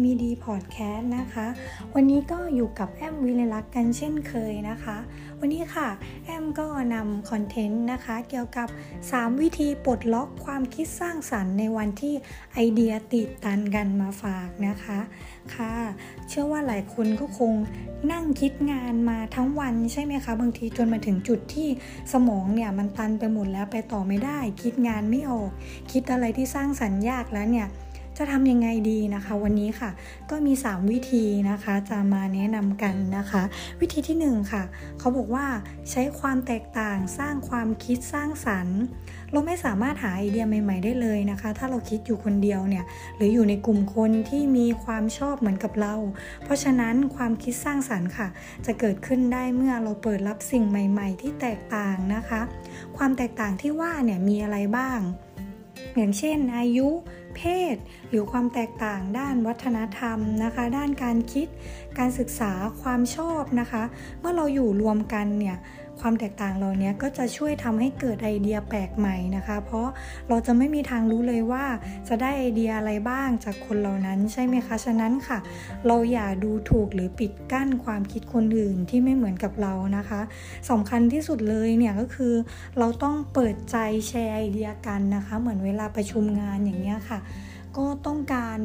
MED Podcast นะคะ วันนี้ก็อยู่กับแอมวิเลลักษ์กันเช่นเคยนะคะ วันนี้ค่ะ แอมก็นำคอนเทนต์นะคะ เกี่ยวกับ 3 วิธีปลดล็อกความคิดสร้างสรรค์ในวันที่ไอเดียติดตันกันมาฝากนะคะค่ะ เชื่อว่าหลายคนก็คงนั่งคิดงานมาทั้งวันใช่ไหมคะ บางทีจนมาถึงจุดที่สมองเนี่ยมันตันไปหมดแล้วไปต่อไม่ได้ คิดงานไม่ออก คิดอะไรที่สร้างสรรค์ยากแล้วเนี่ย จะทำยังไงดีนะคะ วันนี้ค่ะ ก็มี 3 วิธีนะคะ จะมาแนะนำกันนะคะ วิธีที่ 1 ค่ะ เขาบอกว่าใช้ความแตกต่างสร้างความคิดสร้างสรรค์ เราไม่สามารถหาไอเดียใหม่ ๆ ได้เลยนะคะ ถ้าเราคิดอยู่คนเดียวเนี่ย หรืออยู่ในกลุ่มคนที่มีความชอบเหมือนกับเรา เพราะฉะนั้นความคิดสร้างสรรค์ค่ะ จะเกิดขึ้นได้เมื่อเราเปิดรับสิ่งใหม่ ๆ ที่แตกต่างนะคะ ความแตกต่างที่ว่าเนี่ยมีอะไรบ้าง อย่างเช่น อายุ เพศ หรือความแตกต่างด้านวัฒนธรรมนะคะ ด้านการคิด การศึกษาความชอบนะคะ เมื่อเราอยู่รวมกันเนี่ย ความแตกต่างเหล่านี้ก็จะช่วยทำให้เกิดไอเดียแปลกใหม่นะคะ เพราะเราจะไม่มีทางรู้เลยว่าจะได้ไอเดียอะไรบ้างจากคนเหล่านั้นใช่ไหมคะ ฉะนั้นค่ะ เราอย่าดูถูกหรือปิดกั้นความคิดคนอื่นที่ไม่เหมือนกับเรานะคะสำคัญที่สุดเลยเนี่ยก็คือ เราต้องเปิดใจแชร์ไอเดียกันนะคะ เหมือนเวลาประชุมงานอย่างเงี้ยค่ะ ก็ต้องการ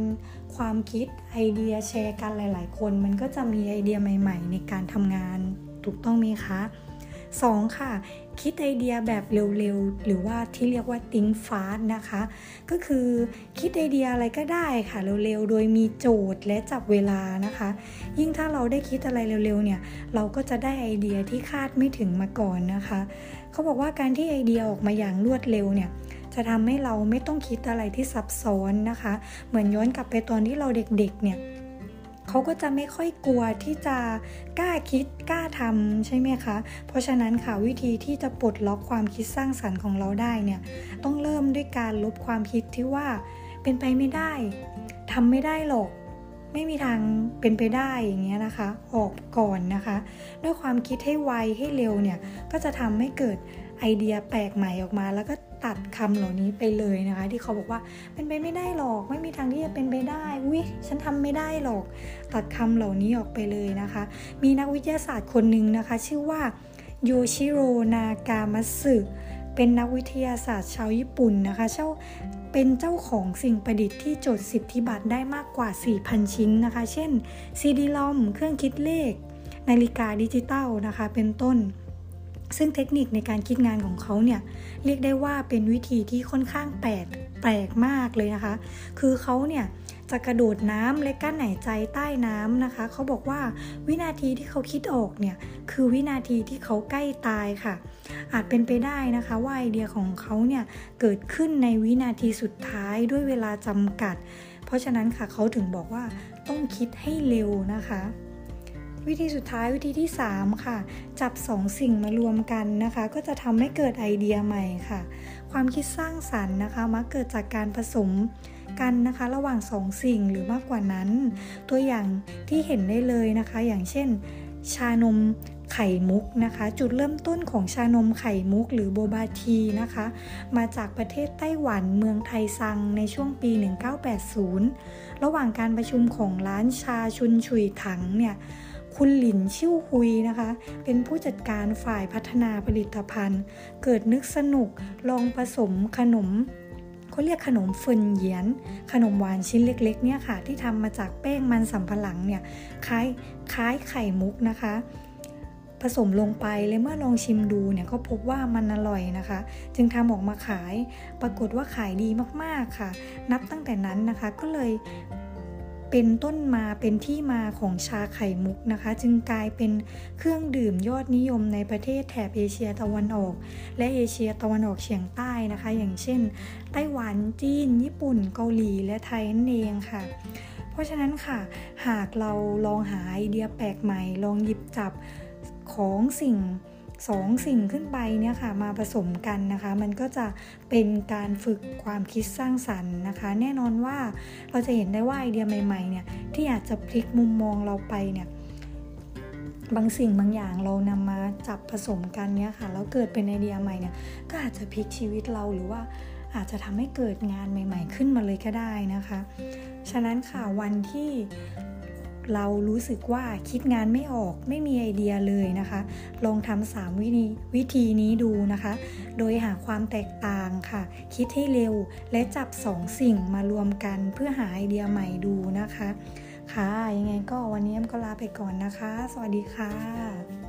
ความคิดไอเดียแชร์กันหลาย ๆ คน มันก็จะมีไอเดียใหม่ ๆ ในการทำงานถูกต้องไหมคะ 2. ค่ะ คิดไอเดียแบบเร็วๆ หรือว่าที่เรียกว่า think fast นะคะ ก็คือคิดไอเดียอะไรก็ได้ค่ะเร็วๆ โดยมีโจทย์และจับเวลานะคะ ยิ่งถ้าเราได้คิดอะไรเร็วๆ เนี่ย เราก็จะได้ไอเดียที่คาดไม่ถึงมาก่อนนะคะ เขาบอกว่าการที่ไอเดียออกมาอย่างรวดเร็วเนี่ยจะทำให้เราไม่ต้องคิดอะไรที่ซับซ้อนนะคะ เหมือนย้อนกลับไปตอนที่เราเด็กๆ เนี่ย เขาก็จะไม่ค่อยกลัวที่จะกล้าคิดกล้าทำใช่ไหมคะ เพราะฉะนั้นค่ะวิธีที่จะปลดล็อกความคิดสร้างสรรค์ของเราได้เนี่ยต้องเริ่มด้วยการลบความคิดที่ว่าเป็นไปไม่ได้ทำไม่ได้หรอกไม่มีทางเป็นไปได้อย่างเงี้ยนะคะ ออกก่อนนะคะ ด้วยความคิดให้ไวให้เร็วเนี่ยก็จะทำให้เกิดไอเดียแปลกใหม่ออกมา แล้วก็ ตัดคำเหล่านี้ไปเลยนะคะ ที่เขาบอกว่าเป็นไปไม่ได้หรอก ไม่มีทางที่จะเป็นไปได้วิฉันทำไม่ได้หรอก ตัดคำเหล่านี้ออกไปเลยนะคะ มีนักวิทยาศาสตร์คนหนึ่งนะคะ ชื่อว่าโยชิโรนากามัสึเป็นนักวิทยาศาสตร์ชาวญี่ปุ่นนะคะเจ้าเป็นเจ้าของสิ่งประดิษฐ์ที่จดสิทธิบัตรได้มากกว่า 4,000 ชิ้นนะคะ เช่นซีดีรอมเครื่องคิดเลข นาฬิกาดิจิตอลนะคะ เป็นต้น ซึ่งเทคนิคในการคิดงานของเขาเนี่ยเรียกได้ว่าเป็นวิธีที่ค่อนข้างแปลกแปลกมากเลยนะคะ คือเขาเนี่ยจะกระโดดน้ำและกลั้นหายใจใต้น้ำนะคะ เขาบอกว่าวินาทีที่เขาคิดออกเนี่ยคือวินาทีที่เขาใกล้ตายค่ะ อาจเป็นไปได้นะคะว่าไอเดียของเขาเนี่ยเกิดขึ้นในวินาทีสุดท้ายด้วยเวลาจำกัด เพราะฉะนั้นค่ะเขาถึงบอกว่าต้องคิดให้เร็วนะคะ วิธีสุดท้ายวิธีที่ 3 ค่ะ จับ 2 สิ่งมารวมกันนะคะ ก็จะทำให้เกิดไอเดียใหม่ค่ะ ความคิดสร้างสรรค์นะคะมักเกิดจากการผสมกันนะคะระหว่าง 2 สิ่งหรือมากกว่านั้น ตัวอย่างที่เห็นได้เลยนะคะ อย่างเช่น ชานมไข่มุกนะคะ จุดเริ่มต้นของชานมไข่มุก หรือโบบาทีนะคะ มาจากประเทศไต้หวันเมืองไทซังในช่วงปี 1980 ระหว่างการประชุมของร้านชาชุนชุยถังเนี่ย คุณหลินชิ่วฮุยนะคะ เป็นผู้จัดการฝ่ายพัฒนาผลิตภัณฑ์ เกิดนึกสนุกลองผสมขนมเขาเรียกขนมเฟินเยียน ขนมหวานชิ้นเล็กๆเนี่ยค่ะ ที่ทำมาจากแป้งมันสำปะหลังเนี่ยคล้ายคล้ายไข่มุกนะคะ ผสมลงไปเลยเมื่อลองชิมดูเนี่ยก็พบว่ามันอร่อยนะคะ จึงทำออกมาขาย ปรากฏว่าขายดีมากๆค่ะ นับตั้งแต่นั้นนะคะก็เลย เป็นต้นมาเป็นที่มาของชาไข่มุกนะคะ จึงกลายเป็นเครื่องดื่มยอดนิยมในประเทศแถบเอเชียตะวันออก และเอเชียตะวันออกเฉียงใต้นะคะ อย่างเช่น ไต้หวันจีน ญี่ปุ่น เกาหลีและไทยนั่นเองค่ะเพราะฉะนั้นค่ะ หากเราลองหาไอเดียแปลกใหม่ ลองหยิบจับของสิ่ง สองสิ่งขึ้นไปเนี่ยค่ะมาผสมกันนะคะ มันก็จะเป็นการฝึกความคิดสร้างสรรค์นะคะ แน่นอนว่าเราจะเห็นได้ว่าไอเดียใหม่ๆเนี่ยที่อาจจะพลิกมุมมองเราไปเนี่ยบางสิ่งบางอย่างเรานำมาจับผสมกันเนี่ยค่ะแล้วเกิดเป็นไอเดียใหม่เนี่ยก็อาจจะพลิกชีวิตเราหรือว่าอาจจะทำให้เกิดงานใหม่ ๆ ขึ้นมาเลยก็ได้นะคะ ฉะนั้นค่ะวันที่ เรารู้สึกว่าคิดงานไม่ออกไม่มีไอเดียเลยนะคะ ลองทำสามวิธีวิธีนี้ดูนะคะ โดยหาความแตกต่างค่ะ คิดให้เร็วและจับสองสิ่งมารวมกันเพื่อหาไอเดียใหม่ดูนะคะ ค่ะ ยังไงก็วันนี้แอมก็ลาไปก่อนนะคะ สวัสดีค่ะ